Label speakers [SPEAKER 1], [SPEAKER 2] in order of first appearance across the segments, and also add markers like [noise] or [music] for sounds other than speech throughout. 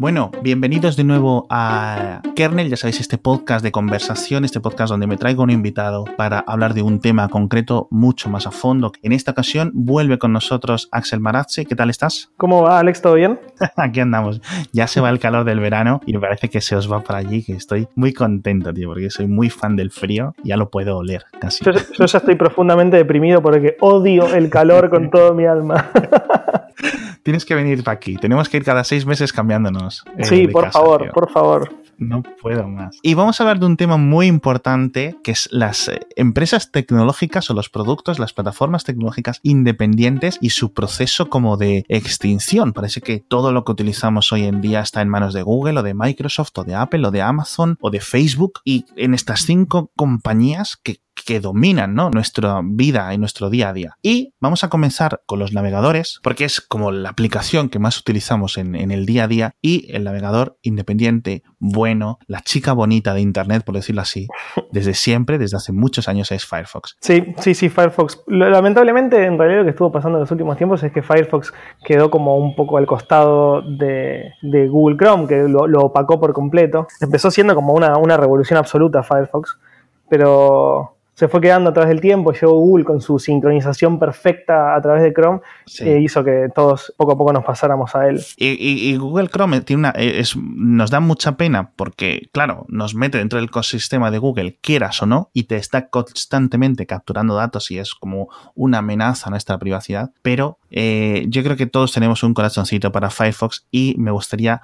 [SPEAKER 1] Bueno, bienvenidos de nuevo a Kernel, ya sabéis, este podcast de conversación, este podcast donde me traigo un invitado para hablar de un tema concreto mucho más a fondo. En esta ocasión vuelve con nosotros Axel Marazzi. ¿Qué tal estás?
[SPEAKER 2] ¿Cómo va, Alex? ¿Todo bien? [laughs]
[SPEAKER 1] Aquí andamos. Ya se va el calor del verano y me parece que se os va para allí, que estoy muy contento, tío, porque soy muy fan del frío. Ya lo puedo oler casi.
[SPEAKER 2] Yo, yo ya estoy profundamente deprimido porque odio el calor con [laughs] todo mi alma. [laughs]
[SPEAKER 1] Tienes que venir para aquí. Tenemos que ir cada seis meses cambiándonos.
[SPEAKER 2] eh, sí, por favor, por favor.
[SPEAKER 1] No puedo más. Y vamos a hablar de un tema muy importante, que es las eh, empresas tecnológicas o los productos, las plataformas tecnológicas independientes y su proceso como de extinción. Parece que todo lo que utilizamos hoy en día está en manos de Google o de Microsoft o de Apple o de Amazon o de Facebook. Y en estas cinco compañías que que dominan ¿no? nuestra vida y nuestro día a día. Y vamos a comenzar con los navegadores, porque es como la aplicación que más utilizamos en, el día a día y el navegador independiente, bueno, la chica bonita de Internet, por decirlo así, desde siempre, desde hace muchos años es Firefox.
[SPEAKER 2] Sí, sí, sí, Firefox. Lamentablemente, en realidad lo que estuvo pasando en los últimos tiempos es que Firefox quedó como un poco al costado de, Google Chrome, que lo, opacó por completo. Empezó siendo como una revolución absoluta Firefox, pero se fue quedando a través del tiempo, llegó Google con su sincronización perfecta a través de Chrome sí. e hizo que todos poco a poco nos pasáramos a él.
[SPEAKER 1] Y, y, y Google Chrome tiene una, es, nos da mucha pena porque, claro, nos mete dentro del ecosistema de Google, quieras o no, y te está constantemente capturando datos y es como una amenaza a nuestra privacidad, pero eh, yo creo que todos tenemos un corazoncito para Firefox y me gustaría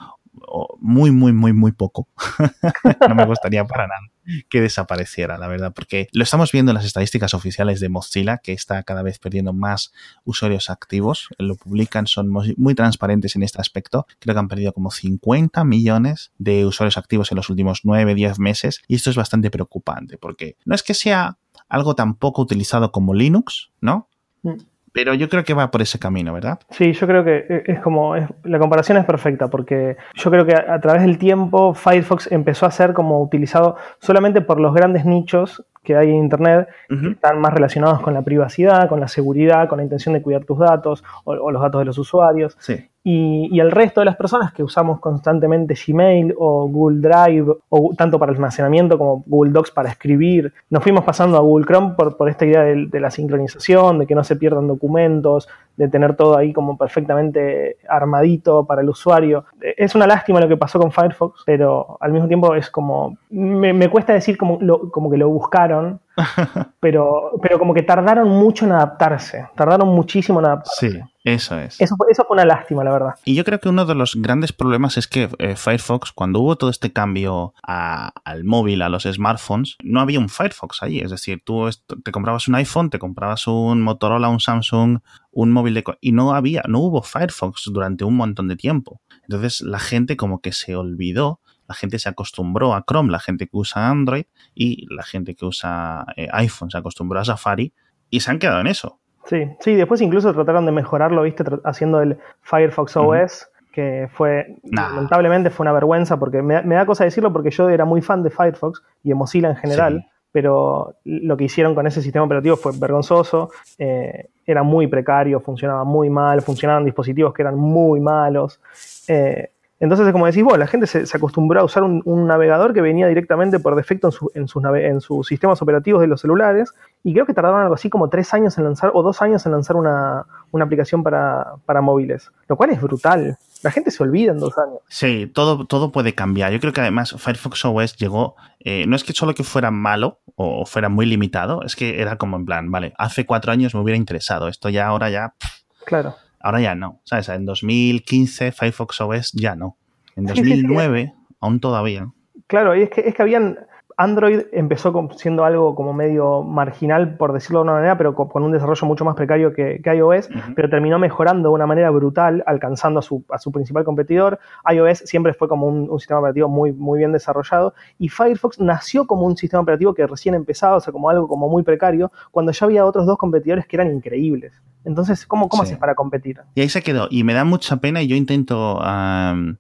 [SPEAKER 1] muy, muy, muy, muy poco. [laughs] no me gustaría para nada que desapareciera, la verdad, porque lo estamos viendo en las estadísticas oficiales de Mozilla, que está cada vez perdiendo más usuarios activos. Lo publican, son muy transparentes en este aspecto. Creo que han perdido como 50 millones de usuarios activos en los últimos 9, 10 meses, y esto es bastante preocupante, porque no es que sea algo tan poco utilizado como Linux, ¿no? Mm. Pero yo creo que va por ese camino, ¿verdad?
[SPEAKER 2] Sí, yo creo que es como. La comparación es perfecta, porque yo creo que a, través del tiempo Firefox empezó a ser como utilizado solamente por los grandes nichos que hay en Internet uh -huh. que están más relacionados con la privacidad, con la seguridad, con la intención de cuidar tus datos o, o los datos de los usuarios.
[SPEAKER 1] Sí.
[SPEAKER 2] Y, y, el resto de las personas que usamos constantemente Gmail o Google Drive, o tanto para almacenamiento como Google Docs para escribir, nos fuimos pasando a Google Chrome por, por esta idea de, de, la sincronización, de que no se pierdan documentos, de tener todo ahí como perfectamente armadito para el usuario. Es una lástima lo que pasó con Firefox, pero al mismo tiempo es como, me, me cuesta decir como, lo, como que lo buscaron, [laughs] pero, pero como que tardaron mucho en adaptarse, tardaron muchísimo en adaptarse.
[SPEAKER 1] Sí, eso es.
[SPEAKER 2] Eso, eso fue una lástima, la verdad.
[SPEAKER 1] Y yo creo que uno de los grandes problemas es que eh, Firefox, cuando hubo todo este cambio a, al móvil, a los smartphones, no había un Firefox allí. Es decir, tú te comprabas un iPhone, te comprabas un Motorola, un Samsung, un móvil de... y no había, no hubo Firefox durante un montón de tiempo. Entonces la gente como que se olvidó la gente se acostumbró a Chrome, la gente que usa Android y la gente que usa eh, iPhone se acostumbró a Safari y se han quedado en eso.
[SPEAKER 2] Sí, sí, después incluso trataron de mejorarlo, viste, haciendo el Firefox OS. Uh -huh. que fue, nah. lamentablemente fue una vergüenza, porque me, me, da cosa decirlo porque yo era muy fan de Firefox y de Mozilla en general, sí. pero lo que hicieron con ese sistema operativo fue vergonzoso, eh, era muy precario, funcionaba muy mal, funcionaban dispositivos que eran muy malos, eh, entonces, como decís vos, la gente se, se acostumbró a usar un, un, navegador que venía directamente por defecto en, su, en, sus en, sus sistemas operativos de los celulares, y creo que tardaron algo así como tres años en lanzar, o dos años en lanzar una, una aplicación para, para móviles, lo cual es brutal. La gente se olvida en dos años.
[SPEAKER 1] Sí, todo, todo puede cambiar. Yo creo que además Firefox OS llegó, eh, no es que solo que fuera malo o fuera muy limitado, es que era como en plan, vale, hace cuatro años me hubiera interesado, esto ya ahora ya... Pff,
[SPEAKER 2] claro.
[SPEAKER 1] Ahora ya no, ¿sabes? En 2015 Firefox OS ya no. En 2009 sí, sí, sí. aún todavía.
[SPEAKER 2] Claro, y es que, es que habían... Android empezó siendo algo como medio marginal, por decirlo de una manera, pero con un desarrollo mucho más precario que, que iOS, uh -huh. pero terminó mejorando de una manera brutal, alcanzando a su, a su principal competidor. iOS siempre fue como un, un, sistema operativo muy, muy bien desarrollado, y Firefox nació como un sistema operativo que recién empezaba, o sea, como algo como muy precario, cuando ya había otros dos competidores que eran increíbles. Entonces, ¿cómo, cómo sí. haces para competir?
[SPEAKER 1] Y ahí se quedó. Y me da mucha pena y yo intento... Um,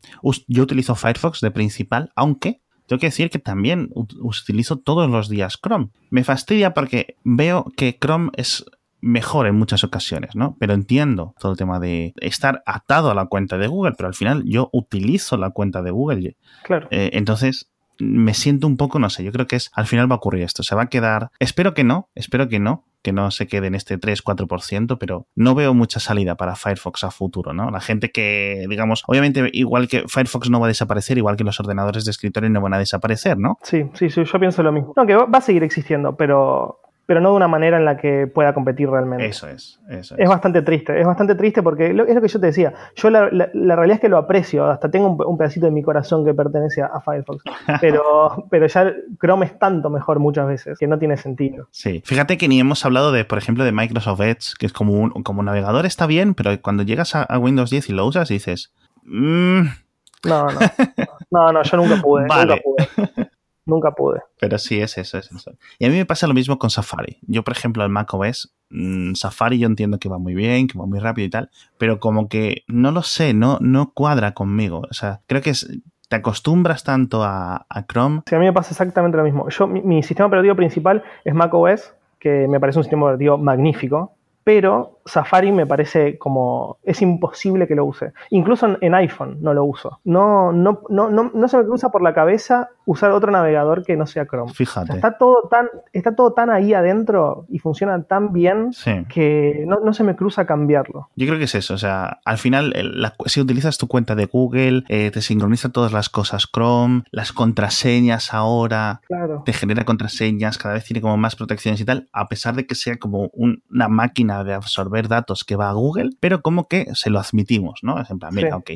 [SPEAKER 1] yo utilizo Firefox de principal, aunque tengo que decir que también utilizo todos los días Chrome. Me fastidia porque veo que Chrome es mejor en muchas ocasiones, ¿no? Pero entiendo todo el tema de estar atado a la cuenta de Google, pero al final yo utilizo la cuenta de Google.
[SPEAKER 2] Claro.
[SPEAKER 1] Eh, entonces, me siento un poco, no sé, yo creo que es, al final va a ocurrir esto, se va a quedar, espero que no, espero que no, que no se quede en este 3-4%, pero no veo mucha salida para Firefox a futuro, ¿no? La gente que, digamos, obviamente igual que Firefox no va a desaparecer, igual que los ordenadores de escritorio no van a desaparecer, ¿no?
[SPEAKER 2] Sí, sí, sí, yo pienso lo mismo. No, que va a seguir existiendo, pero pero no de una manera en la que pueda competir realmente.
[SPEAKER 1] Eso es, eso
[SPEAKER 2] es. Es bastante triste, es bastante triste porque es lo que yo te decía, yo la, realidad es que lo aprecio, hasta tengo un, pedacito de mi corazón que pertenece a, Firefox, [laughs] pero, pero ya Chrome es tanto mejor muchas veces que no tiene sentido.
[SPEAKER 1] Sí, fíjate que ni hemos hablado de, por ejemplo, de Microsoft Edge, que es como un como navegador está bien, pero cuando llegas a, Windows 10 y lo usas dices...
[SPEAKER 2] Mm". No, no, [laughs] no, no, yo nunca pude, nunca pude. Nunca pude.
[SPEAKER 1] Pero sí, es eso, es eso. Y a mí me pasa lo mismo con Safari. Yo, por ejemplo, al macOS, mmm, Safari yo entiendo que va muy bien, que va muy rápido y tal, pero como que no lo sé, no, no cuadra conmigo. O sea, creo que es, te acostumbras tanto a, Chrome.
[SPEAKER 2] Sí, a mí me pasa exactamente lo mismo. Yo, mi, mi sistema operativo principal es macOS, que me parece un sistema operativo magnífico, pero Safari me parece como es imposible que lo use. Incluso en, iPhone no lo uso. No, no, no, no, no se me cruza por la cabeza usar otro navegador que no sea Chrome.
[SPEAKER 1] Fíjate.
[SPEAKER 2] está, todo tan, está todo tan ahí adentro y funciona tan bien que no, se me cruza cambiarlo.
[SPEAKER 1] Yo creo que es eso. O sea, al final, si utilizas tu cuenta de Google, eh, te sincroniza todas las cosas Chrome, las contraseñas ahora, te genera contraseñas, cada vez tiene como más protecciones y tal, a pesar de que sea como una máquina de absorber datos que va a Google, pero como que se lo admitimos, ¿no? Es en plan, mira, ok.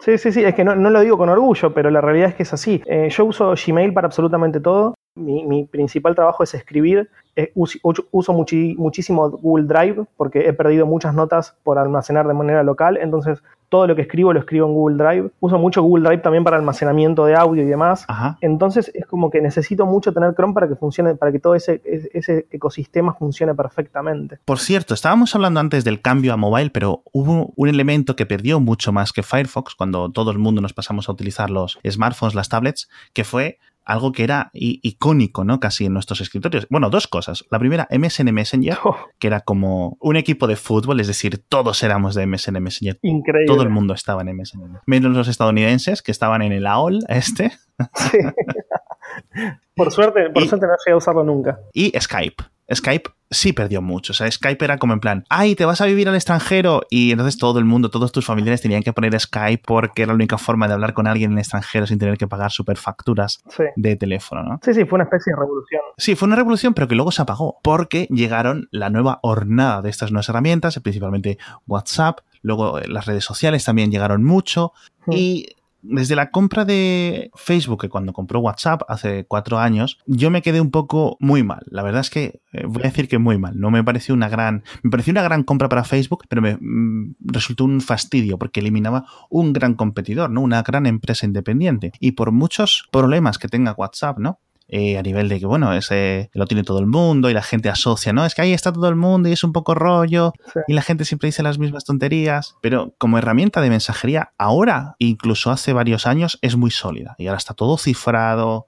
[SPEAKER 2] sí, sí, sí, es que no, lo digo con orgullo, pero la realidad es que es así. Eh, yo uso Gmail para absolutamente todo. Mi, principal trabajo es escribir. Eh, uso, muchísimo Google Drive porque he perdido muchas notas por almacenar de manera local. Entonces, todo lo que escribo lo escribo en Google Drive. Uso mucho Google Drive también para almacenamiento de audio y demás. Entonces, es como que necesito mucho tener Chrome para que funcione, para que todo ese, ese ecosistema funcione perfectamente.
[SPEAKER 1] Por cierto, estábamos hablando antes del cambio a mobile, pero hubo un elemento que perdió mucho más que Firefox cuando todo el mundo nos pasamos a utilizar los smartphones, las tablets, que fue algo que era icónico, ¿no? Casi en nuestros escritorios. Bueno, dos cosas. La primera, MSN Messenger, [laughs] oh. que era como un equipo de fútbol, es decir, todos éramos de MSN Messenger.
[SPEAKER 2] Increíble.
[SPEAKER 1] Todo el mundo estaba en MSN. Menos los estadounidenses, que estaban en el AOL, este. Sí. [laughs]
[SPEAKER 2] por suerte, por suerte no llegué a usarlo nunca.
[SPEAKER 1] Y Skype. Skype sí perdió mucho. O sea, Skype era como en plan, ay, te vas a vivir al extranjero. Y entonces todo el mundo, todos tus familiares tenían que poner Skype porque era la única forma de hablar con alguien en el extranjero sin tener que pagar superfacturas de teléfono, ¿no?
[SPEAKER 2] Sí, sí, fue una especie de revolución.
[SPEAKER 1] Sí, fue una revolución, pero que luego se apagó porque llegaron la nueva hornada de estas nuevas herramientas, principalmente WhatsApp. Luego eh, las redes sociales también llegaron mucho. Hmm. Y desde la compra de Facebook, que cuando compró WhatsApp hace cuatro años, yo me quedé un poco muy mal. La verdad es que eh, voy a decir que muy mal. No me pareció una gran. Me pareció una gran compra para Facebook, pero me mm, resultó un fastidio porque eliminaba un gran competidor, ¿no? Una gran empresa independiente. Y por muchos problemas que tenga WhatsApp, ¿no? Eh, a nivel de que, bueno, ese lo tiene todo el mundo y la gente asocia, ¿no? Es que ahí está todo el mundo y es un poco rollo y la gente siempre dice las mismas tonterías, pero como herramienta de mensajería, ahora, incluso hace varios años, es muy sólida y ahora está todo cifrado.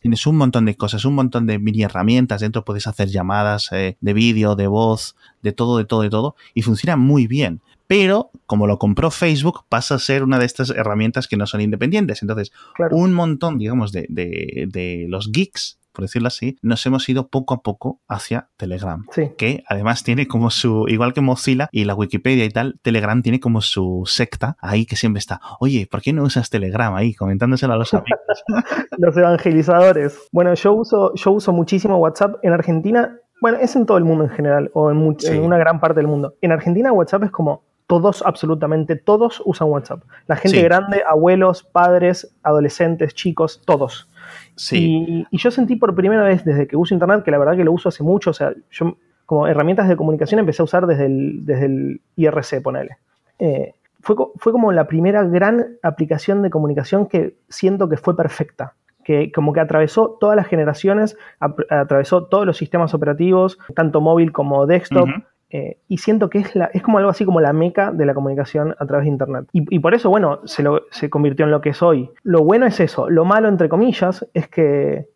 [SPEAKER 1] Tienes un montón de cosas, un montón de mini herramientas. Dentro puedes hacer llamadas eh, de vídeo, de voz, de todo, de todo, de todo. Y funciona muy bien pero como lo compró Facebook, pasa a ser una de estas herramientas que no son independientes. Entonces, un montón, digamos, de, de, los geeks por decirlo así, nos hemos ido poco a poco hacia Telegram. Que además tiene como su, igual que Mozilla y la Wikipedia y tal, Telegram tiene como su secta ahí que siempre está, oye, ¿por qué no usas Telegram ahí? Comentándoselo a los amigos. [laughs] [laughs]
[SPEAKER 2] los evangelizadores. Bueno, yo uso, yo uso muchísimo WhatsApp. En Argentina, bueno, es en todo el mundo en general, o en, en una gran parte del mundo. En Argentina WhatsApp es como todos, absolutamente todos usan WhatsApp. La gente grande, abuelos, padres, adolescentes, chicos, todos. Sí. Y, yo sentí por primera vez desde que uso Internet, que la verdad que lo uso hace mucho, o sea, yo como herramientas de comunicación empecé a usar desde el, desde el IRC, ponele. Eh, fue, fue como la primera gran aplicación de comunicación que siento que fue perfecta que como que atravesó todas las generaciones, atravesó todos los sistemas operativos, tanto móvil como desktop, eh, y siento que es, la, es como algo así como la meca de la comunicación a través de Internet. Y, por eso, bueno, se, lo, se convirtió en lo que es hoy. Lo bueno es eso. Lo malo, entre comillas, es que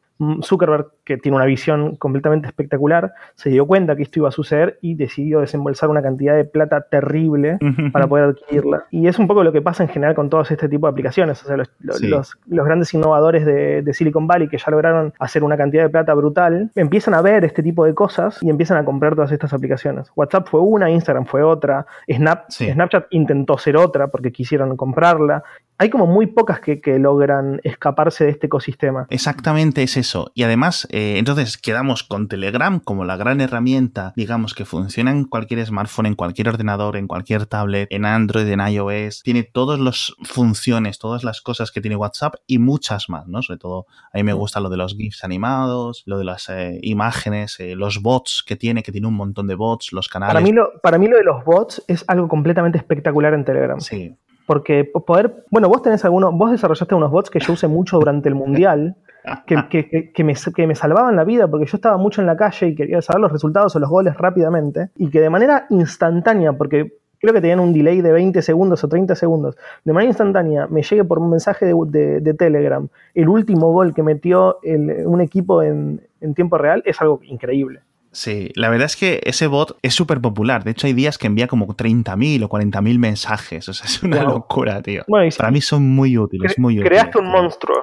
[SPEAKER 2] Zuckerberg que tiene una visión completamente espectacular, se dio cuenta que esto iba a suceder y decidió desembolsar una cantidad de plata terrible para poder adquirirla. Y es un poco lo que pasa en general con todos este tipo de aplicaciones. O sea, los, los, grandes innovadores de, de, Silicon Valley que ya lograron hacer una cantidad de plata brutal, empiezan a ver este tipo de cosas y empiezan a comprar todas estas aplicaciones. WhatsApp fue una, Instagram fue otra, Snap, Snapchat intentó ser otra porque quisieron comprarla hay como muy pocas que, logran escaparse de este ecosistema.
[SPEAKER 1] Exactamente es eso. Y además, eh, entonces quedamos con Telegram como la gran herramienta, digamos, que funciona en cualquier smartphone, en cualquier ordenador, en cualquier tablet, en Android, en iOS. Tiene todas las funciones, todas las cosas que tiene WhatsApp y muchas más, ¿no? Sobre todo, a mí me gusta lo de los GIFs animados, lo de las eh, imágenes, eh, los bots que tiene, que tiene un montón de bots, los canales.
[SPEAKER 2] Para mí, lo, para mí lo de los bots es algo completamente espectacular en Telegram.
[SPEAKER 1] Sí,
[SPEAKER 2] porque poder, bueno, vos tenés algunos, vos desarrollaste unos bots que yo usé mucho durante el mundial, [laughs] que, que, que, me, que me salvaban la vida porque yo estaba mucho en la calle y quería saber los resultados o los goles rápidamente, y que de manera instantánea, porque creo que tenían un delay de 20 segundos o 30 segundos, de manera instantánea me llegue por un mensaje de, de, Telegram el último gol que metió el, un equipo en, en tiempo real, es algo increíble.
[SPEAKER 1] Sí, la verdad es que ese bot es súper popular. De hecho, hay días que envía como 30.000 o 40.000 mensajes. O sea, es una locura, tío. Para mí son muy útiles, muy útiles.
[SPEAKER 2] Creaste un monstruo.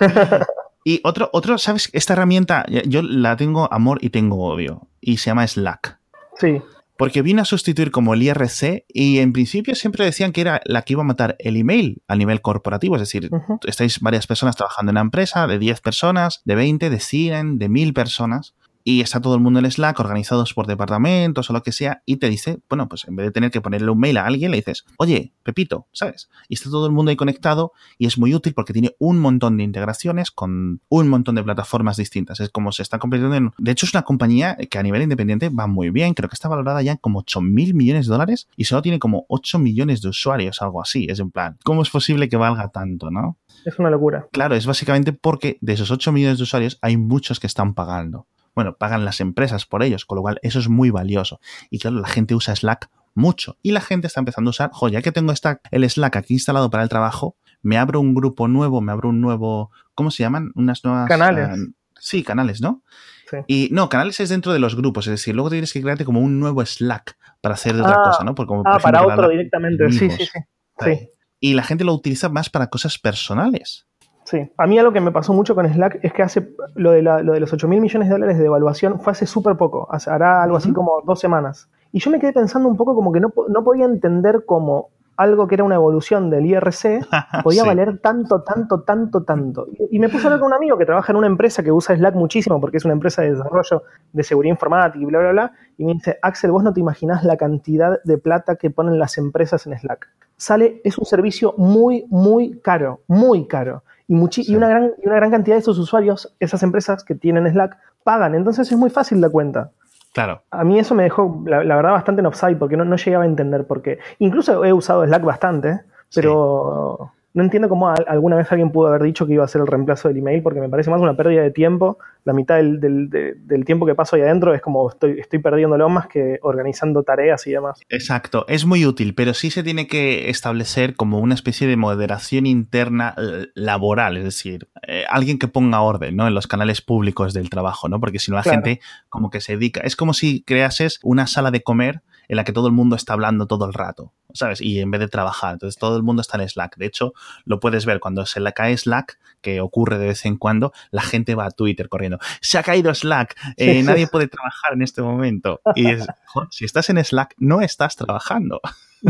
[SPEAKER 2] [laughs]
[SPEAKER 1] y otro, otro, ¿sabes? Esta herramienta, yo la tengo amor y tengo odio. Y se llama Slack.
[SPEAKER 2] Sí.
[SPEAKER 1] Porque vino a sustituir como el IRC y en principio siempre decían que era la que iba a matar el email a nivel corporativo. Es decir, estáis varias personas trabajando en una empresa, de 10 personas, de 20, de 100, de 1000 personas y está todo el mundo en Slack organizados por departamentos o lo que sea y te dice, bueno, pues en vez de tener que ponerle un mail a alguien, le dices, oye, Pepito, ¿sabes? Y está todo el mundo ahí conectado y es muy útil porque tiene un montón de integraciones con un montón de plataformas distintas. Es como se está convirtiendo en... De hecho, es una compañía que a nivel independiente va muy bien, creo que está valorada ya en como 8 mil millones de dólares y solo tiene como 8 millones de usuarios, algo así. Es en plan, ¿cómo es posible que valga tanto, no?
[SPEAKER 2] Es una locura.
[SPEAKER 1] Claro, es básicamente porque de esos 8 millones de usuarios hay muchos que están pagando bueno, pagan las empresas por ellos, con lo cual eso es muy valioso. Y claro, la gente usa Slack mucho. Y la gente está empezando a usar, jo, ya que tengo esta, el Slack aquí instalado para el trabajo, me abro un grupo nuevo, me abro un nuevo, ¿cómo se llaman? Unas nuevas...
[SPEAKER 2] Canales. Ah,
[SPEAKER 1] sí, canales, ¿no? Sí. Y no, canales es dentro de los grupos, es decir, luego tienes que crearte como un nuevo Slack para hacer otra ah, cosa, ¿no?
[SPEAKER 2] Porque ah, para otro directamente, sí, sí, sí, sí.
[SPEAKER 1] Y la gente lo utiliza más para cosas personales.
[SPEAKER 2] Sí, a mí algo que me pasó mucho con Slack es que hace lo de, lo de los 8 mil millones de dólares de evaluación fue hace súper poco, hará algo así como dos semanas. Y yo me quedé pensando un poco como que no, no podía entender cómo algo que era una evolución del IRC [laughs] podía valer tanto, tanto, tanto, tanto. Y, me puse a hablar con un amigo que trabaja en una empresa que usa Slack muchísimo porque es una empresa de desarrollo de seguridad informática y bla, bla, bla. Y me dice, Axel, vos no te imaginás la cantidad de plata que ponen las empresas en Slack. Sale, es un servicio muy, muy caro, muy caro. Y, una gran, una gran cantidad de esos usuarios, esas empresas que tienen Slack, pagan. Entonces es muy fácil la cuenta.
[SPEAKER 1] Claro.
[SPEAKER 2] A mí eso me dejó, la, verdad, bastante en offside porque no, no, llegaba a entender por qué. Incluso he usado Slack bastante, pero no entiendo cómo alguna vez alguien pudo haber dicho que iba a ser el reemplazo del email porque me parece más una pérdida de tiempo la mitad del, tiempo que paso ahí adentro es como estoy, estoy perdiéndolo más que organizando tareas y demás.
[SPEAKER 1] Exacto, es muy útil, pero sí se tiene que establecer como una especie de moderación interna eh, laboral, es decir, eh, alguien que ponga orden ¿no? en los canales públicos del trabajo, ¿no? porque si no la gente como que se dedica, es como si creases una sala de comer en la que todo el mundo está hablando todo el rato, ¿sabes? Y en vez de trabajar, entonces todo el mundo está en Slack. De hecho, lo puedes ver cuando se le cae Slack, que ocurre de vez en cuando, la gente va a Twitter corriendo. Se ha caído Slack, eh, nadie puede trabajar en este momento. Y es, si estás en Slack, no estás trabajando.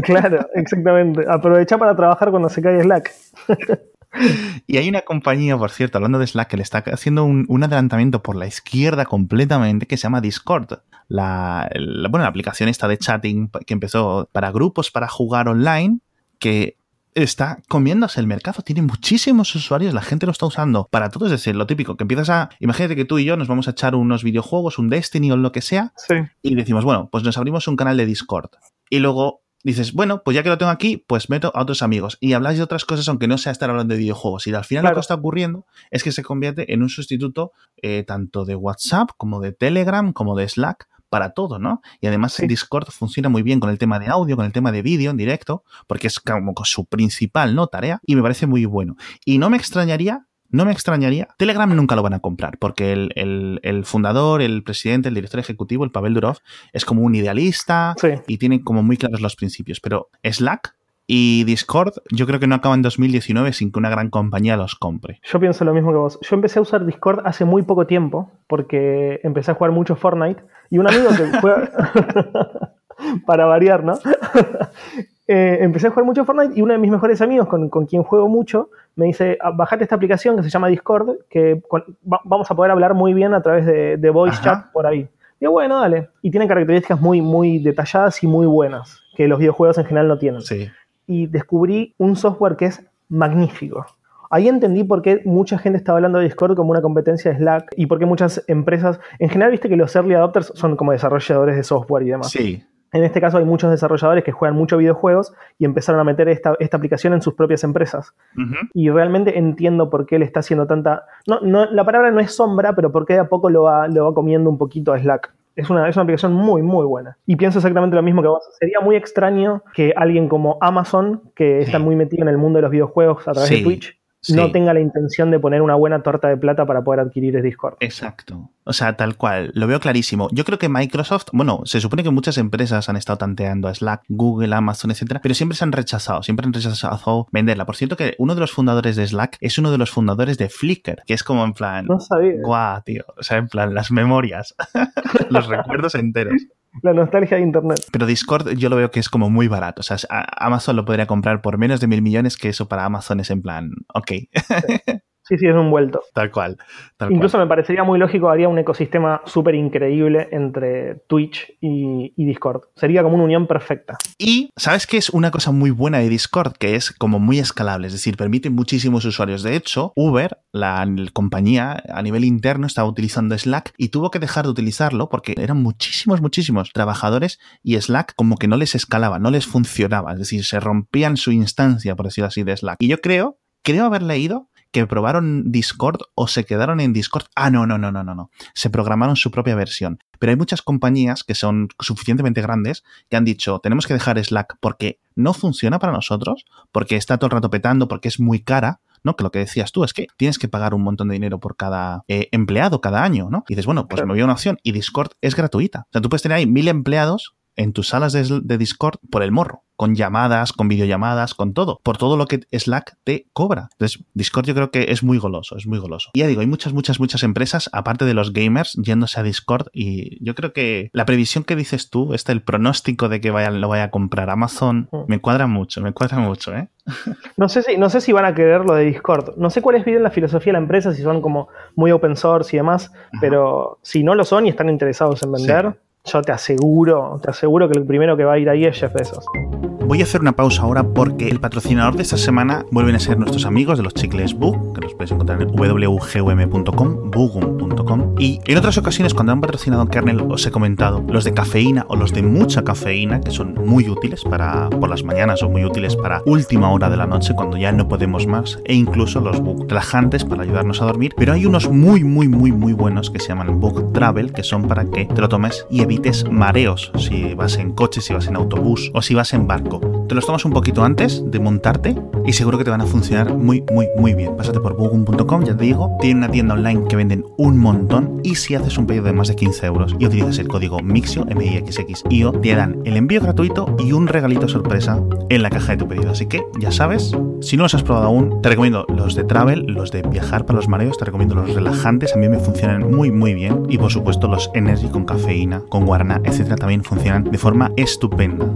[SPEAKER 2] Claro, exactamente. Aprovecha para trabajar cuando se cae Slack. [laughs] [laughs]
[SPEAKER 1] Y hay una compañía, por cierto, hablando de Slack, que le está haciendo un, adelantamiento por la izquierda completamente que se llama Discord. La, bueno, la aplicación esta de chatting que empezó para grupos, para jugar online, que está comiéndose el mercado, tiene muchísimos usuarios, la gente lo está usando para todo, es decir, lo típico, que empiezas a, imagínate que tú y yo nos vamos a echar unos videojuegos, un Destiny o lo que sea, y decimos, bueno, pues nos abrimos un canal de Discord. Y luego dices, bueno, pues ya que lo tengo aquí, pues meto a otros amigos y habláis de otras cosas aunque no sea estar hablando de videojuegos. Y al final lo que está ocurriendo es que se convierte en un sustituto eh, tanto de WhatsApp como de Telegram como de Slack para todo, ¿no? Y además el Discord funciona muy bien con el tema de audio, con el tema de vídeo en directo, porque es como su principal, ¿no? Tarea y me parece muy bueno. Y no me extrañaría no me extrañaría. Telegram nunca lo van a comprar, porque el, fundador, el presidente, el director ejecutivo, el Pavel Durov, es como un idealista y tiene como muy claros los principios. Pero Slack y Discord, yo creo que no acaba en 2019 sin que una gran compañía los compre.
[SPEAKER 2] Yo pienso lo mismo que vos. Yo empecé a usar Discord hace muy poco tiempo, porque empecé a jugar mucho Fortnite. Y un amigo que [laughs] juega. [laughs] para variar, ¿no? Eh, empecé a jugar mucho Fortnite y uno de mis mejores amigos con, quien juego mucho me dice, ah, bajate esta aplicación que se llama Discord, que vamos a poder hablar muy bien a través de, voice chat por ahí. Y bueno, dale. Y tiene características muy, muy detalladas y muy buenas, que los videojuegos en general no tienen.
[SPEAKER 1] Sí.
[SPEAKER 2] Y descubrí un software que es magnífico. Ahí entendí por qué mucha gente estaba hablando de Discord como una competencia de Slack y por qué muchas empresas, en general, viste que los early adopters son como desarrolladores de software y demás.
[SPEAKER 1] Sí.
[SPEAKER 2] En este caso hay muchos desarrolladores que juegan mucho videojuegos y empezaron a meter esta, aplicación en sus propias empresas. Y realmente entiendo por qué le está haciendo tanta... No, no, la palabra no es sombra, pero por qué de a poco lo va, lo va comiendo un poquito a Slack. Es una, es una aplicación muy, muy buena. Y pienso exactamente lo mismo que vos. Sería muy extraño que alguien como Amazon, que está muy metido en el mundo de los videojuegos a través de Twitch, no tenga la intención de poner una buena torta de plata para poder adquirir el Discord.
[SPEAKER 1] Exacto. O sea, tal cual. Lo veo clarísimo. Yo creo que Microsoft, bueno, se supone que muchas empresas han estado tanteando a Slack, Google, Amazon, etcétera, pero siempre se han rechazado, siempre han rechazado venderla. Por cierto, que uno de los fundadores de Slack es uno de los fundadores de Flickr, que es como en plan.
[SPEAKER 2] No sabía.
[SPEAKER 1] Guau, tío. O sea, en plan, las memorias, [laughs] los recuerdos enteros.
[SPEAKER 2] La nostalgia de Internet.
[SPEAKER 1] Pero Discord yo lo veo que es como muy barato. O sea, Amazon lo podría comprar por menos de mil millones, que eso para Amazon es en plan, ok.
[SPEAKER 2] Sí, [laughs] sí, es un vuelto.
[SPEAKER 1] Tal cual.
[SPEAKER 2] Incluso me parecería muy lógico, haría un ecosistema súper increíble entre Twitch y, Discord. Sería como una unión perfecta.
[SPEAKER 1] Y, ¿sabes qué es una cosa muy buena de Discord? Que es como muy escalable, es decir, permite muchísimos usuarios. De hecho, Uber, la compañía a nivel interno, estaba utilizando Slack y tuvo que dejar de utilizarlo porque eran muchísimos, muchísimos trabajadores y Slack como que no les escalaba, no les funcionaba. Es decir, se rompían su instancia, por decirlo así, de Slack. Y yo creo, creo haber leído que probaron Discord o se quedaron en Discord. Ah, no, no, no, no, no, no. Se programaron su propia versión. Pero hay muchas compañías que son suficientemente grandes que han dicho, tenemos que dejar Slack porque no funciona para nosotros, porque está todo el rato petando, porque es muy cara. ¿no? Que lo que decías tú es que tienes que pagar un montón de dinero por cada eh, empleado cada año, ¿no? Y dices, bueno, pues me voy a una opción y Discord es gratuita. O sea, tú puedes tener ahí mil empleados en tus salas de, Discord por el morro, con llamadas, con videollamadas, con todo, por todo lo que Slack te cobra. Entonces, Discord yo creo que es muy goloso, es muy goloso. Y ya digo, hay muchas, muchas, muchas empresas, aparte de los gamers, yéndose a Discord y yo creo que la previsión que dices tú, este, el pronóstico de que vaya, lo vaya a comprar Amazon, mm. me cuadra mucho, me cuadra mucho, ¿eh? [laughs]
[SPEAKER 2] No sé si, no sé si van a querer lo de Discord. No sé cuál es bien la filosofía de la empresa, si son como muy open source y demás, pero si no lo son y están interesados en vender, yo te aseguro, te aseguro que el primero que va a ir ahí es Jeff Bezos.
[SPEAKER 1] Voy a hacer una pausa ahora porque el patrocinador de esta semana vuelven a ser nuestros amigos de los chicles que los podéis encontrar en www.gum.com, bugum.com. Y en otras ocasiones, cuando han patrocinado Kernel, os he comentado los de cafeína o los de mucha cafeína, que son muy útiles para por las mañanas o muy útiles para última hora de la noche, cuando ya no podemos más, e incluso los Bug relajantes para ayudarnos a dormir. Pero hay unos muy, muy, muy, muy buenos que se llaman Bug Travel, que son para que te lo tomes y evites mareos si vas en coche, si vas en autobús o si vas en barco. Te los tomas un poquito antes de montarte y seguro que te van a funcionar muy, muy, muy bien. Pásate por bugum.com, ya te digo, tiene una tienda online que venden un montón y si haces un pedido de más de 15 euros y utilizas el código MIXIO, m i x x i -O, te dan el envío gratuito y un regalito sorpresa en la caja de tu pedido. Así que ya sabes, si no los has probado aún, te recomiendo los de travel, los de viajar para los mareos, te recomiendo los relajantes, a mí me funcionan muy, muy bien y por supuesto los energy con cafeína, con guarana, etcétera, también funcionan de forma estupenda.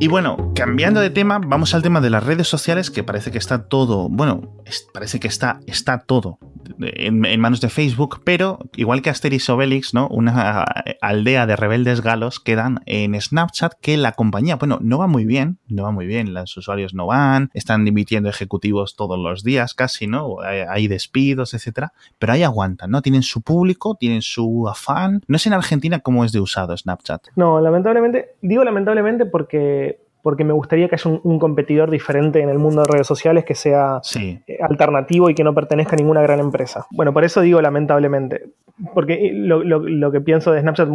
[SPEAKER 1] Y bueno, cambiando de tema, vamos al tema de las redes sociales, que parece que está todo, bueno, parece que está, está todo en, manos de Facebook, pero igual que Asterix Obelix, ¿no? Una aldea de rebeldes galos quedan en Snapchat que la compañía, bueno, no va muy bien, no va muy bien, los usuarios no van, están dimitiendo ejecutivos todos los días casi, ¿no? Hay, despidos, etcétera, pero ahí aguantan, ¿no? Tienen su público, tienen su afán. No es en Argentina cómo es de usado Snapchat.
[SPEAKER 2] No, lamentablemente, digo lamentablemente porque porque me gustaría que haya un, competidor diferente en el mundo de redes sociales que sea eh, alternativo y que no pertenezca a ninguna gran empresa. Bueno, por eso digo lamentablemente. porque lo, lo, que pienso de Snapchat,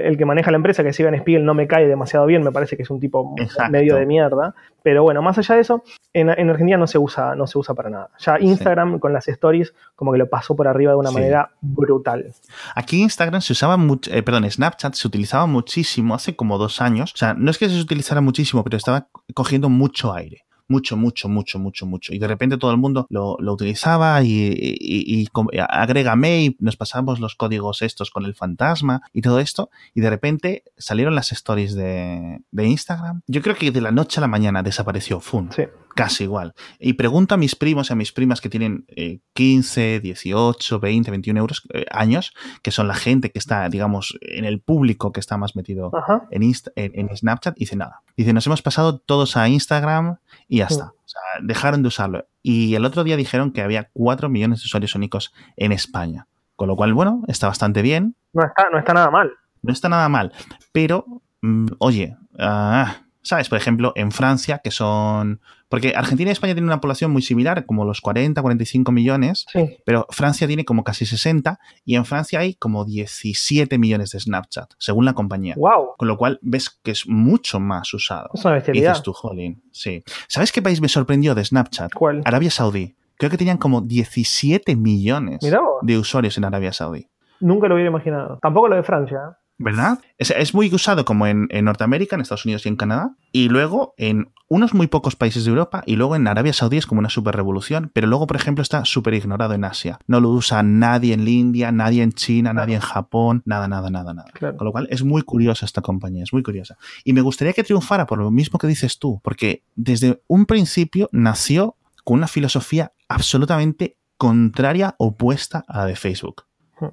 [SPEAKER 2] el que maneja la empresa, que es Steven Spiegel, no me cae demasiado bien, me parece que es un tipo medio de mierda. Pero bueno, más allá de eso, en, en, Argentina no se usa, no se usa para nada. Ya Instagram con las stories como que lo pasó por arriba de una manera brutal.
[SPEAKER 1] Aquí Instagram se usaba mucho, eh, perdón, Snapchat se utilizaba muchísimo hace como dos años. O sea, no es que se utilizara muchísimo, pero estaba cogiendo mucho aire mucho, mucho, mucho, mucho, mucho. Y de repente todo el mundo lo, utilizaba y, y, y, agrégame y nos pasamos los códigos estos con el fantasma y todo esto. Y de repente salieron las stories de, de Instagram. Yo creo que de la noche a la mañana desapareció Fun.
[SPEAKER 2] Sí
[SPEAKER 1] casi igual. Y pregunto a mis primos y a mis primas que tienen 15, 18, 20, 21 euros, eh, años, que son la gente que está, digamos, en el público que está más metido en, en, Snapchat, y dice nada. Dice, nos hemos pasado todos a Instagram y ya está. O sea, dejaron de usarlo. Y el otro día dijeron que había 4 millones de usuarios únicos en España. Con lo cual, bueno, está bastante bien.
[SPEAKER 2] No está, no está nada mal.
[SPEAKER 1] No está nada mal. Pero, mm, oye, ah, ¿sabes? Por ejemplo, en Francia, que son porque Argentina y España tienen una población muy similar, como los 40, 45 millones, pero Francia tiene como casi 60 y en Francia hay como 17 millones de Snapchat, según la compañía.
[SPEAKER 2] Wow.
[SPEAKER 1] Con lo cual ves que es mucho más usado.
[SPEAKER 2] Es una bestialidad.
[SPEAKER 1] dices tú, jolín. Sí. ¿Sabes qué país me sorprendió de Snapchat?
[SPEAKER 2] ¿Cuál?
[SPEAKER 1] Arabia Saudí. Creo que tenían como 17 millones de usuarios en Arabia Saudí.
[SPEAKER 2] Nunca lo hubiera imaginado. Tampoco lo de Francia.
[SPEAKER 1] ¿Verdad? Es, muy usado como en, Norteamérica, en Estados Unidos y en Canadá. Y luego en unos muy pocos países de Europa. Y luego en Arabia Saudí es como una super revolución. Pero luego, por ejemplo, está súper ignorado en Asia. No lo usa nadie en India, nadie en China, nadie en Japón. Nada, nada, nada, nada. Con lo cual es muy curiosa esta compañía, es muy curiosa. Y me gustaría que triunfara por lo mismo que dices tú. Porque desde un principio nació con una filosofía absolutamente contraria, opuesta a la de Facebook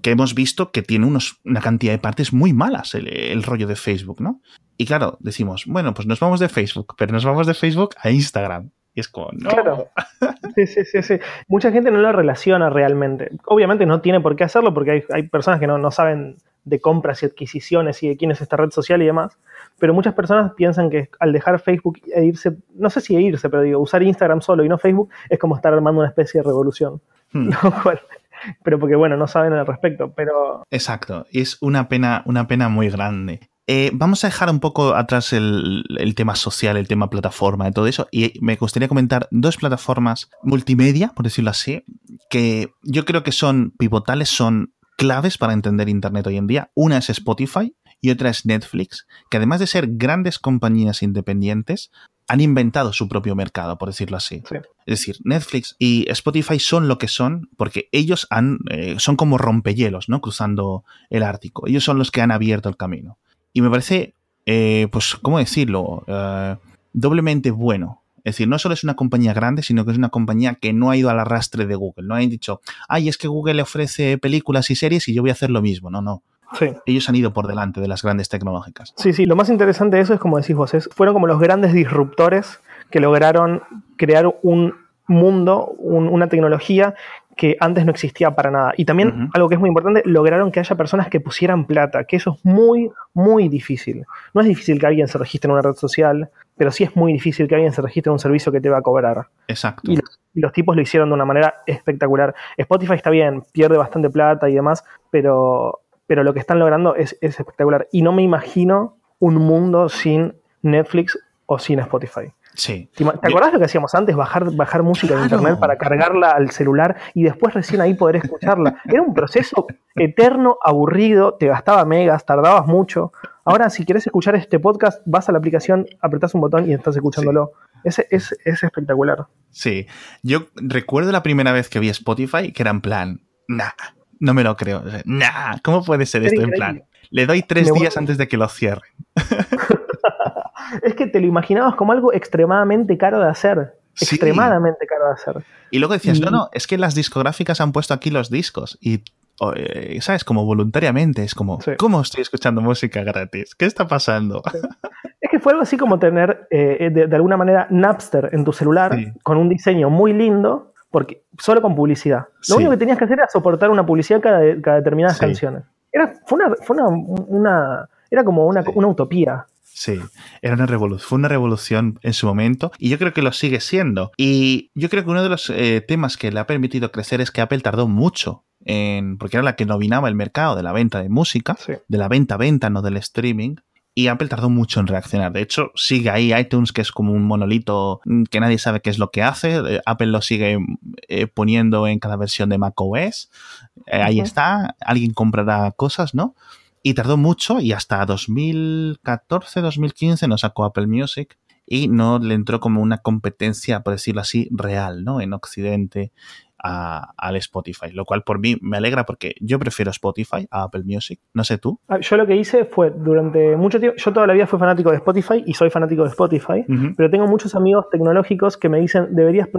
[SPEAKER 1] que hemos visto que tiene unos, una cantidad de partes muy malas el, rollo de Facebook, ¿no? Y claro, decimos, bueno, pues nos vamos de Facebook, pero nos vamos de Facebook a Instagram. Y es como, no. Claro.
[SPEAKER 2] Sí, sí, sí, sí. Mucha gente no lo relaciona realmente. Obviamente no tiene por qué hacerlo porque hay, hay personas que no, no, saben de compras y adquisiciones y de quién es esta red social y demás. Pero muchas personas piensan que al dejar Facebook e irse, no sé si irse, pero digo, usar Instagram solo y no Facebook es como estar armando una especie de revolución. Hmm. [laughs] Lo cual pero porque bueno, no saben al respecto, pero...
[SPEAKER 1] Exacto, y es una pena, una pena muy grande. Eh, vamos a dejar un poco atrás el, tema social, el tema plataforma y todo eso. Y me gustaría comentar dos plataformas multimedia, por decirlo así, que yo creo que son pivotales, son claves para entender Internet hoy en día. Una es Spotify y otra es Netflix, que además de ser grandes compañías independientes, han inventado su propio mercado, por decirlo así. Es decir, Netflix y Spotify son lo que son porque ellos han, eh, son como rompehielos, ¿no? Cruzando el Ártico. Ellos son los que han abierto el camino. Y me parece, eh, pues, ¿cómo decirlo? Eh, doblemente bueno. Es decir, no solo es una compañía grande, sino que es una compañía que no ha ido al arrastre de Google. No han dicho, ay, es que Google le ofrece películas y series y yo voy a hacer lo mismo. No, no. Ellos han ido por delante de las grandes tecnológicas.
[SPEAKER 2] Sí, sí, lo más interesante de eso es como decís vos, fueron como los grandes disruptores que lograron crear un mundo, una tecnología que antes no existía para nada. Y también, algo que es muy importante, lograron que haya personas que pusieran plata, que eso es muy, muy difícil. No es difícil que alguien se registre en una red social, pero sí es muy difícil que alguien se registre en un servicio que te va a cobrar.
[SPEAKER 1] Exacto.
[SPEAKER 2] Y los tipos lo hicieron de una manera espectacular. Spotify está bien, pierde bastante plata y demás, pero pero lo que están logrando es, espectacular. Y no me imagino un mundo sin Netflix o sin Spotify.
[SPEAKER 1] Sí.
[SPEAKER 2] ¿Te, acordás lo que hacíamos antes? Bajar, bajar música de internet para cargarla al celular y después recién ahí poder escucharla. Era un proceso eterno, aburrido, te gastaba megas, tardabas mucho. Ahora, si quieres escuchar este podcast, vas a la aplicación, apretás un botón y estás escuchándolo. Es, es, espectacular.
[SPEAKER 1] Sí. Yo recuerdo la primera vez que vi Spotify que era en plan, nah, no me lo creo. Nah, ¿cómo puede ser esto en plan? Le doy tres días antes de que lo cierren. [laughs]
[SPEAKER 2] es que te lo imaginabas como algo extremadamente caro de hacer. Extremadamente caro de hacer.
[SPEAKER 1] Y luego decías, no, no, es que las discográficas han puesto aquí los discos. Y, eh, ¿sabes? Como voluntariamente. Es como, ¿cómo estoy escuchando música gratis? ¿Qué está pasando?
[SPEAKER 2] Es que fue algo así como tener, eh, de, alguna manera, Napster en tu celular, con un diseño muy lindo, porque solo con publicidad. Lo único que tenías que hacer era soportar una publicidad cada, cada determinadas canciones. Era, fue una, fue una, era como una, una utopía.
[SPEAKER 1] Sí, era una revolución, fue una revolución en su momento y yo creo que lo sigue siendo. Y yo creo que uno de los eh, temas que le ha permitido crecer es que Apple tardó mucho en, porque era la que dominaba el mercado de la venta de música, de la venta-venta, no del streaming. Y Apple tardó mucho en reaccionar. De hecho, sigue ahí iTunes, que es como un monolito que nadie sabe qué es lo que hace. Eh, Apple lo sigue eh, poniendo en cada versión de macOS. ahí está. Alguien comprará cosas, ¿no? Y tardó mucho y hasta 2014, 2015 no sacó Apple Music y no le entró como una competencia, por decirlo así, real, ¿no? En Occidente al Spotify, lo cual por mí me alegra porque yo prefiero Spotify a Apple Music. No sé tú.
[SPEAKER 2] Ah, yo lo que hice fue durante mucho tiempo, yo toda la vida fui fanático de Spotify y soy fanático de Spotify, pero tengo muchos amigos tecnológicos que me dicen, deberías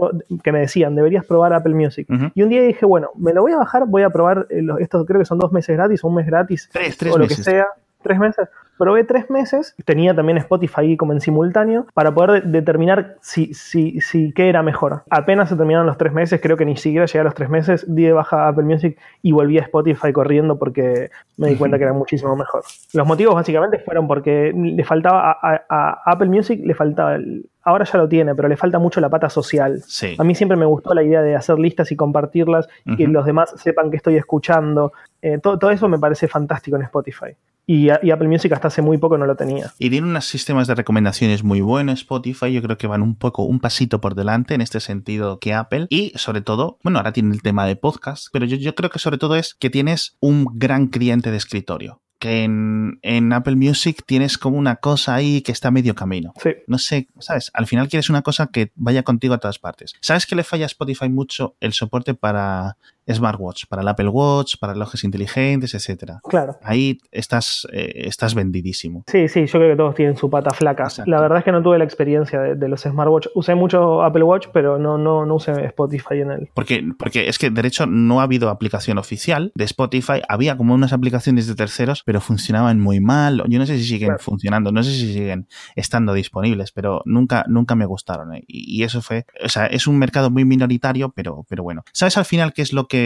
[SPEAKER 2] que me decían, deberías probar Apple Music. Y un día dije, bueno, me lo voy a bajar, voy a probar eh, estos, creo que son dos meses gratis o un mes gratis,
[SPEAKER 1] tres, tres
[SPEAKER 2] o
[SPEAKER 1] lo
[SPEAKER 2] que sea, tres meses probé tres meses, tenía también Spotify como en simultáneo, para poder determinar si, si, si qué era mejor. Apenas se terminaron los tres meses, creo que ni siquiera llegué a los tres meses, di de baja Apple Music y volví a Spotify corriendo porque me di cuenta [laughs] que era muchísimo mejor. Los motivos básicamente fueron porque le faltaba a, Apple Music, le faltaba ahora ya lo tiene, pero le falta mucho la pata social. A mí siempre me gustó la idea de hacer listas y compartirlas y que los demás sepan que estoy escuchando. Eh, todo, todo, eso me parece fantástico en Spotify. Y, Apple Music hasta hace muy poco no lo tenía.
[SPEAKER 1] Y tiene unos sistemas de recomendaciones muy buenos Spotify. Yo creo que van un poco, un pasito por delante en este sentido que Apple. Y sobre todo, bueno, ahora tiene el tema de podcast, pero yo, yo creo que sobre todo es que tienes un gran cliente de escritorio que en, en, Apple Music tienes como una cosa ahí que está a medio camino.
[SPEAKER 2] Sí.
[SPEAKER 1] No sé, ¿sabes? Al final quieres una cosa que vaya contigo a todas partes. ¿Sabes que le falla a Spotify mucho el soporte para smartwatch, para el Apple Watch, para relojes inteligentes, etcétera.
[SPEAKER 2] Claro.
[SPEAKER 1] Ahí estás, eh, estás vendidísimo.
[SPEAKER 2] Sí, sí, yo creo que todos tienen su pata flaca. La verdad es que no tuve la experiencia de, los smartwatch. Usé mucho Apple Watch, pero no, no, no usé Spotify en él.
[SPEAKER 1] Porque, porque es que, de hecho, no ha habido aplicación oficial de Spotify. Había como unas aplicaciones de terceros, pero funcionaban muy mal. Yo no sé si siguen funcionando, no sé si siguen estando disponibles, pero nunca, nunca me gustaron. ¿eh? Y, y, eso fue, o sea, es un mercado muy minoritario, pero, pero bueno. ¿Sabes al final qué es lo que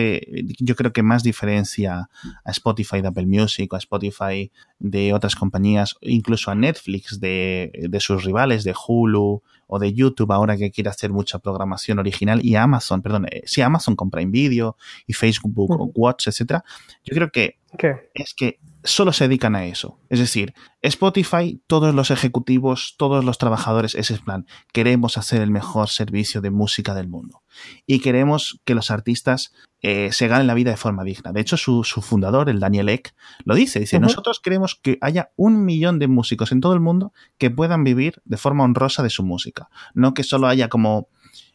[SPEAKER 1] yo creo que más diferencia a Spotify de Apple Music o a Spotify de otras compañías, incluso a Netflix de, sus rivales, de Hulu o de YouTube ahora que quiere hacer mucha programación original y Amazon, perdón, eh, si Amazon compra en vídeo y Facebook Watch, etcétera. Yo creo que es que solo se dedican a eso. Es decir, Spotify, todos los ejecutivos, todos los trabajadores, ese es plan. Queremos hacer el mejor servicio de música del mundo. Y queremos que los artistas eh, se ganen la vida de forma digna. De hecho, su, fundador, el Daniel Ek, lo dice. Dice, nosotros queremos que haya un millón de músicos en todo el mundo que puedan vivir de forma honrosa de su música. No que solo haya como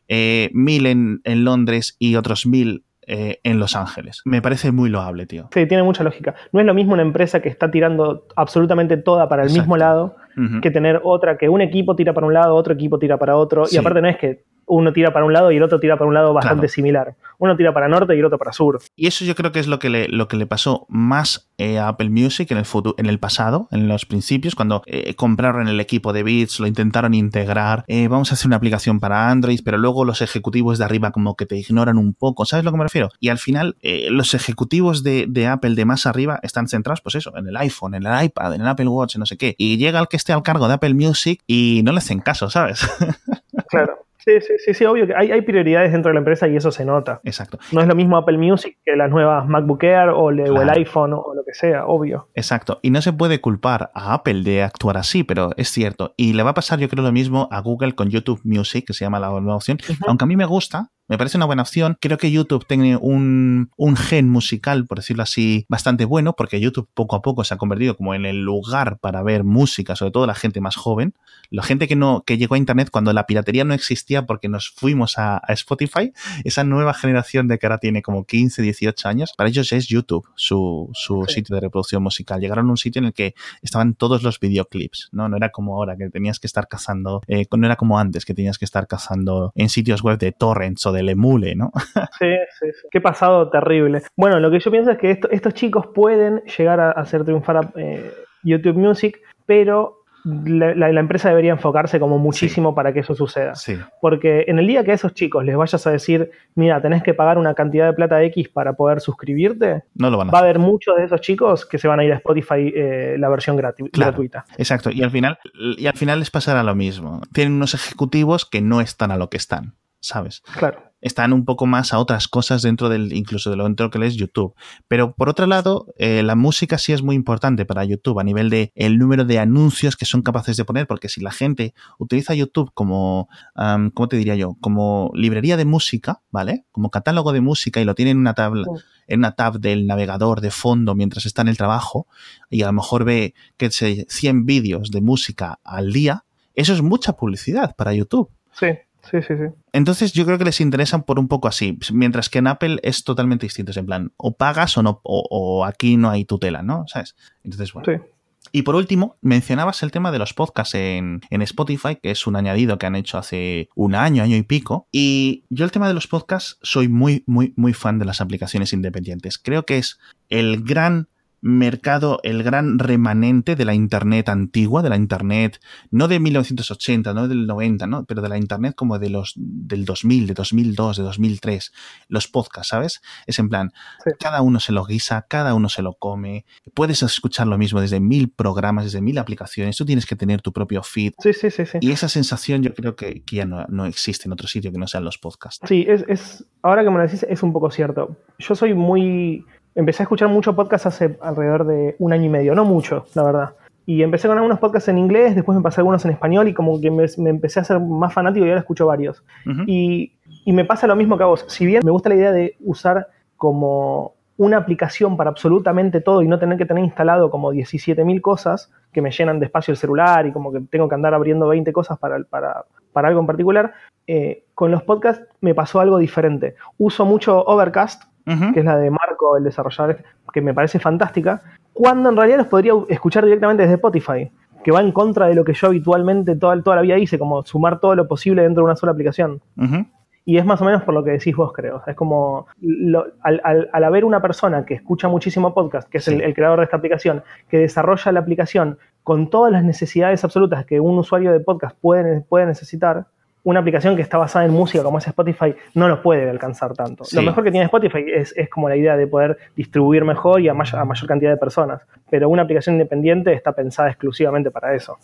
[SPEAKER 1] eh, mil en, en Londres y otros mil eh, en Los Ángeles. Me parece muy loable, tío.
[SPEAKER 2] Sí, tiene mucha lógica. No es lo mismo una empresa que está tirando absolutamente toda para el mismo lado que tener otra que un equipo tira para un lado, otro equipo tira para otro. Y aparte no es que uno tira para un lado y el otro tira para un lado bastante similar. Uno tira para norte y el otro para sur.
[SPEAKER 1] Y eso yo creo que es lo que le, lo que le pasó más eh, a Apple Music en el, futuro, en el pasado, en los principios, cuando eh, compraron el equipo de Beats, lo intentaron integrar, eh, vamos a hacer una aplicación para Android, pero luego los ejecutivos de arriba como que te ignoran un poco, ¿sabes a lo que me refiero? Y al final los ejecutivos de, de, Apple de más arriba están centrados, pues eso, en el iPhone, en el iPad, en el Apple Watch, en no sé qué. Y llega el que esté al cargo de Apple Music y no le hacen caso, ¿sabes? [laughs]
[SPEAKER 2] Claro. Sí, sí, sí, sí, obvio que hay, hay, prioridades dentro de la empresa y eso se nota.
[SPEAKER 1] Exacto.
[SPEAKER 2] No es lo mismo Apple Music que las nuevas MacBook Air o, el iPhone o lo que sea, obvio.
[SPEAKER 1] Exacto. Y no se puede culpar a Apple de actuar así, pero es cierto. Y le va a pasar, yo creo, lo mismo a Google con YouTube Music, que se llama la nueva opción. Aunque a mí me gusta, me parece una buena opción. Creo que YouTube tiene un, un, gen musical, por decirlo así, bastante bueno, porque YouTube poco a poco se ha convertido como en el lugar para ver música, sobre todo la gente más joven. La gente que no, que llegó a Internet cuando la piratería no existía porque nos fuimos a, Spotify, esa nueva generación de que ahora tiene como 15, 18 años, para ellos es YouTube, su, su sitio de reproducción musical. Llegaron a un sitio en el que estaban todos los videoclips, ¿no? No era como ahora que tenías que estar cazando, eh, no era como antes que tenías que estar cazando en sitios web de torrents o de del emule, ¿no? [laughs]
[SPEAKER 2] sí, sí, sí. Qué pasado terrible. Bueno, lo que yo pienso es que estos chicos pueden llegar a hacer triunfar a eh, YouTube Music, pero la, empresa debería enfocarse como muchísimo para que eso suceda. Porque en el día que a esos chicos les vayas a decir, mira, tenés que pagar una cantidad de plata X para poder suscribirte,
[SPEAKER 1] no lo van
[SPEAKER 2] a va a haber muchos de esos chicos que se van a ir a Spotify eh, la versión gratuita.
[SPEAKER 1] Exacto. Y al final, y al final les pasará lo mismo. Tienen unos ejecutivos que no están a lo que están. ¿Sabes?
[SPEAKER 2] Claro
[SPEAKER 1] están un poco más a otras cosas dentro del, incluso de lo dentro que es YouTube. Pero por otro lado, eh, la música sí es muy importante para YouTube a nivel de el número de anuncios que son capaces de poner, porque si la gente utiliza YouTube como, ¿cómo te diría yo? Como librería de música, ¿vale? Como catálogo de música y lo tiene en una tabla. en una tab del navegador de fondo mientras está en el trabajo y a lo mejor ve que 100 vídeos de música al día, eso es mucha publicidad para YouTube.
[SPEAKER 2] Sí. Sí, sí, sí.
[SPEAKER 1] Entonces yo creo que les interesan por un poco así, mientras que en Apple es totalmente distinto, es en plan, o pagas o no, o, aquí no hay tutela, ¿no? ¿Sabes? Entonces, bueno. Sí. Y por último, mencionabas el tema de los podcasts en, en, Spotify, que es un añadido que han hecho hace un año, año y pico. Y yo el tema de los podcasts soy muy, muy, muy fan de las aplicaciones independientes. Creo que es el gran mercado, el gran remanente de la Internet antigua, de la Internet, no de 1980, no del 90, ¿no? pero de la Internet como de los del 2000, de 2002, de 2003, los podcasts, ¿sabes? Es en plan, cada uno se lo guisa, cada uno se lo come, puedes escuchar lo mismo desde mil programas, desde mil aplicaciones, tú tienes que tener tu propio feed.
[SPEAKER 2] Sí, sí, sí. sí.
[SPEAKER 1] Y esa sensación yo creo que, ya no, no, existe en otro sitio que no sean los podcasts.
[SPEAKER 2] Sí, es, es, ahora que me lo decís, es un poco cierto. Yo soy muy empecé a escuchar mucho podcast hace alrededor de un año y medio, no mucho, la verdad. Y empecé con algunos podcasts en inglés, después me pasé algunos en español y como que me, empecé a ser más fanático y ahora escucho varios. y, me pasa lo mismo que a vos. Si bien me gusta la idea de usar como una aplicación para absolutamente todo y no tener que tener instalado como 17.000 cosas que me llenan de espacio el celular y como que tengo que andar abriendo 20 cosas para, para, para algo en particular, eh, con los podcasts me pasó algo diferente. Uso mucho Overcast, que es la de Marco, el desarrollador, que me parece fantástica, cuando en realidad los podría escuchar directamente desde Spotify, que va en contra de lo que yo habitualmente toda, toda la vida hice, como sumar todo lo posible dentro de una sola aplicación. Y es más o menos por lo que decís vos, creo. es como al, haber una persona que escucha muchísimo podcast, que es el, creador de esta aplicación, que desarrolla la aplicación con todas las necesidades absolutas que un usuario de podcast puede, puede necesitar, una aplicación que está basada en música como es Spotify no lo puede alcanzar tanto. Lo mejor que tiene Spotify es, como la idea de poder distribuir mejor y a, a mayor cantidad de personas, pero una aplicación independiente está pensada exclusivamente para eso.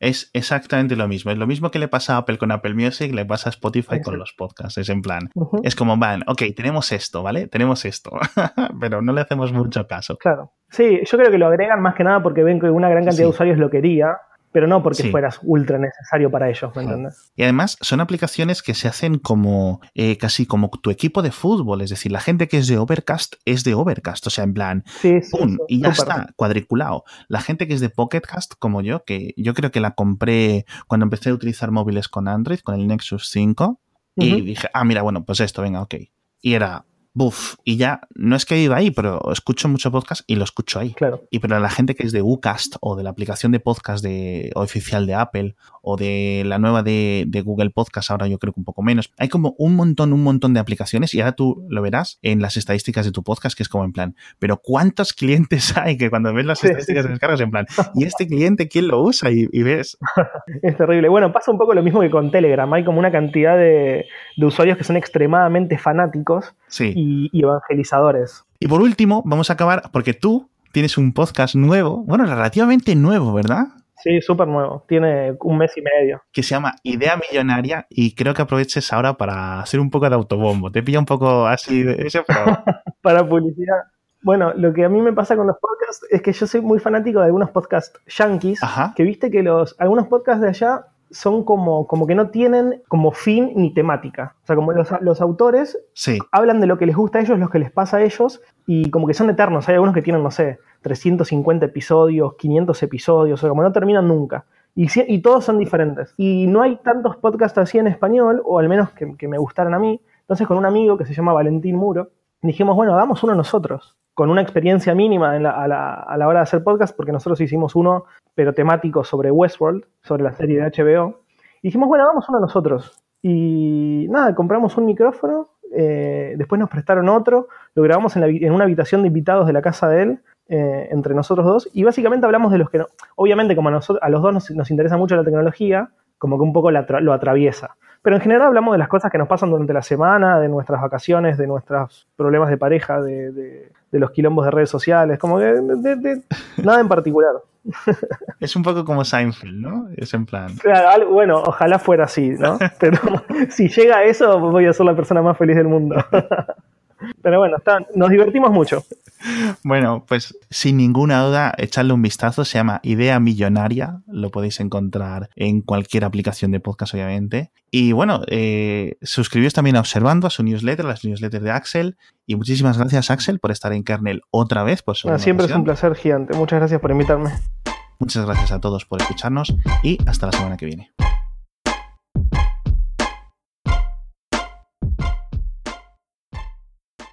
[SPEAKER 1] Es exactamente lo mismo. Es lo mismo que le pasa a Apple con Apple Music, le pasa a Spotify con los podcasts. Es en plan, es como, van, ok, tenemos esto, ¿vale? Tenemos esto, [laughs] pero no le hacemos mucho caso.
[SPEAKER 2] Claro. Sí, yo creo que lo agregan más que nada porque ven que una gran cantidad de usuarios lo quería pero no porque fueras ultra necesario para ellos, ¿me entiendes?
[SPEAKER 1] Y además son aplicaciones que se hacen como eh, casi como tu equipo de fútbol, es decir, la gente que es de Overcast es de Overcast, o sea, en plan, ¡pum! y ya está, cuadriculado. La gente que es de Pocketcast, como yo, que yo creo que la compré cuando empecé a utilizar móviles con Android, con el Nexus 5, y dije, ah, mira, bueno, pues esto, venga, ok. Y era Buf, y ya no es que he ido ahí, pero escucho mucho podcast y lo escucho ahí.
[SPEAKER 2] Claro.
[SPEAKER 1] Y pero la gente que es de Ucast o de la aplicación de podcast de, oficial de Apple o de la nueva de, Google Podcast, ahora yo creo que un poco menos. Hay como un montón, un montón de aplicaciones y ahora tú lo verás en las estadísticas de tu podcast, que es como en plan, pero ¿cuántos clientes [laughs] hay que cuando ves las estadísticas de descargas en plan, ¿y este cliente quién lo usa? Y, ves. [laughs]
[SPEAKER 2] es terrible. Bueno, pasa un poco lo mismo que con Telegram. Hay como una cantidad de, de usuarios que son extremadamente fanáticos y, evangelizadores.
[SPEAKER 1] Y por último, vamos a acabar, porque tú tienes un podcast nuevo, bueno, relativamente nuevo, ¿verdad?
[SPEAKER 2] Sí, súper nuevo. Tiene un mes y medio.
[SPEAKER 1] Que se llama Idea Millonaria y creo que aproveches ahora para hacer un poco de autobombo. Te pilla un poco así de eso, pero... [laughs]
[SPEAKER 2] para publicidad. Bueno, lo que a mí me pasa con los podcasts es que yo soy muy fanático de algunos podcasts yankees, que viste que los algunos podcasts de allá son como, como que no tienen como fin ni temática. O sea, como los, autores hablan de lo que les gusta a ellos, lo que les pasa a ellos, y como que son eternos. Hay algunos que tienen, no sé, 350 episodios, 500 episodios, o sea, como no terminan nunca. Y, y todos son diferentes. Y no hay tantos podcasts así en español, o al menos que, que me gustaran a mí. Entonces, con un amigo que se llama Valentín Muro, dijimos, bueno, hagamos uno nosotros con una experiencia mínima a, la, hora de hacer podcast, porque nosotros hicimos uno, pero temático sobre Westworld, sobre la serie de HBO. Y dijimos, bueno, vamos uno nosotros. Y nada, compramos un micrófono, eh, después nos prestaron otro, lo grabamos en, una habitación de invitados de la casa de él, eh, entre nosotros dos y básicamente hablamos de los que, no, obviamente como a, nosotros, a los dos nos, nos, interesa mucho la tecnología, como que un poco lo atraviesa. Pero en general hablamos de las cosas que nos pasan durante la semana, de nuestras vacaciones, de nuestros problemas de pareja, de, de, de los quilombos de redes sociales, como que de, nada en particular.
[SPEAKER 1] Es un poco como Seinfeld, ¿no? Es en plan.
[SPEAKER 2] Claro, bueno, ojalá fuera así, ¿no? [laughs] Pero [laughs] si llega a eso, voy a ser la persona más feliz del mundo. [laughs] Pero bueno, está, nos divertimos mucho.
[SPEAKER 1] Bueno, pues sin ninguna duda, echarle un vistazo. Se llama Idea Millonaria. Lo podéis encontrar en cualquier aplicación de podcast, obviamente. Y bueno, eh, suscribíos también a Observando, a su newsletter, a las newsletters de Axel. Y muchísimas gracias, Axel, por estar en Kernel otra vez. Por
[SPEAKER 2] ah, siempre es un placer gigante. Muchas gracias por invitarme.
[SPEAKER 1] Muchas gracias a todos por escucharnos y hasta la semana que viene.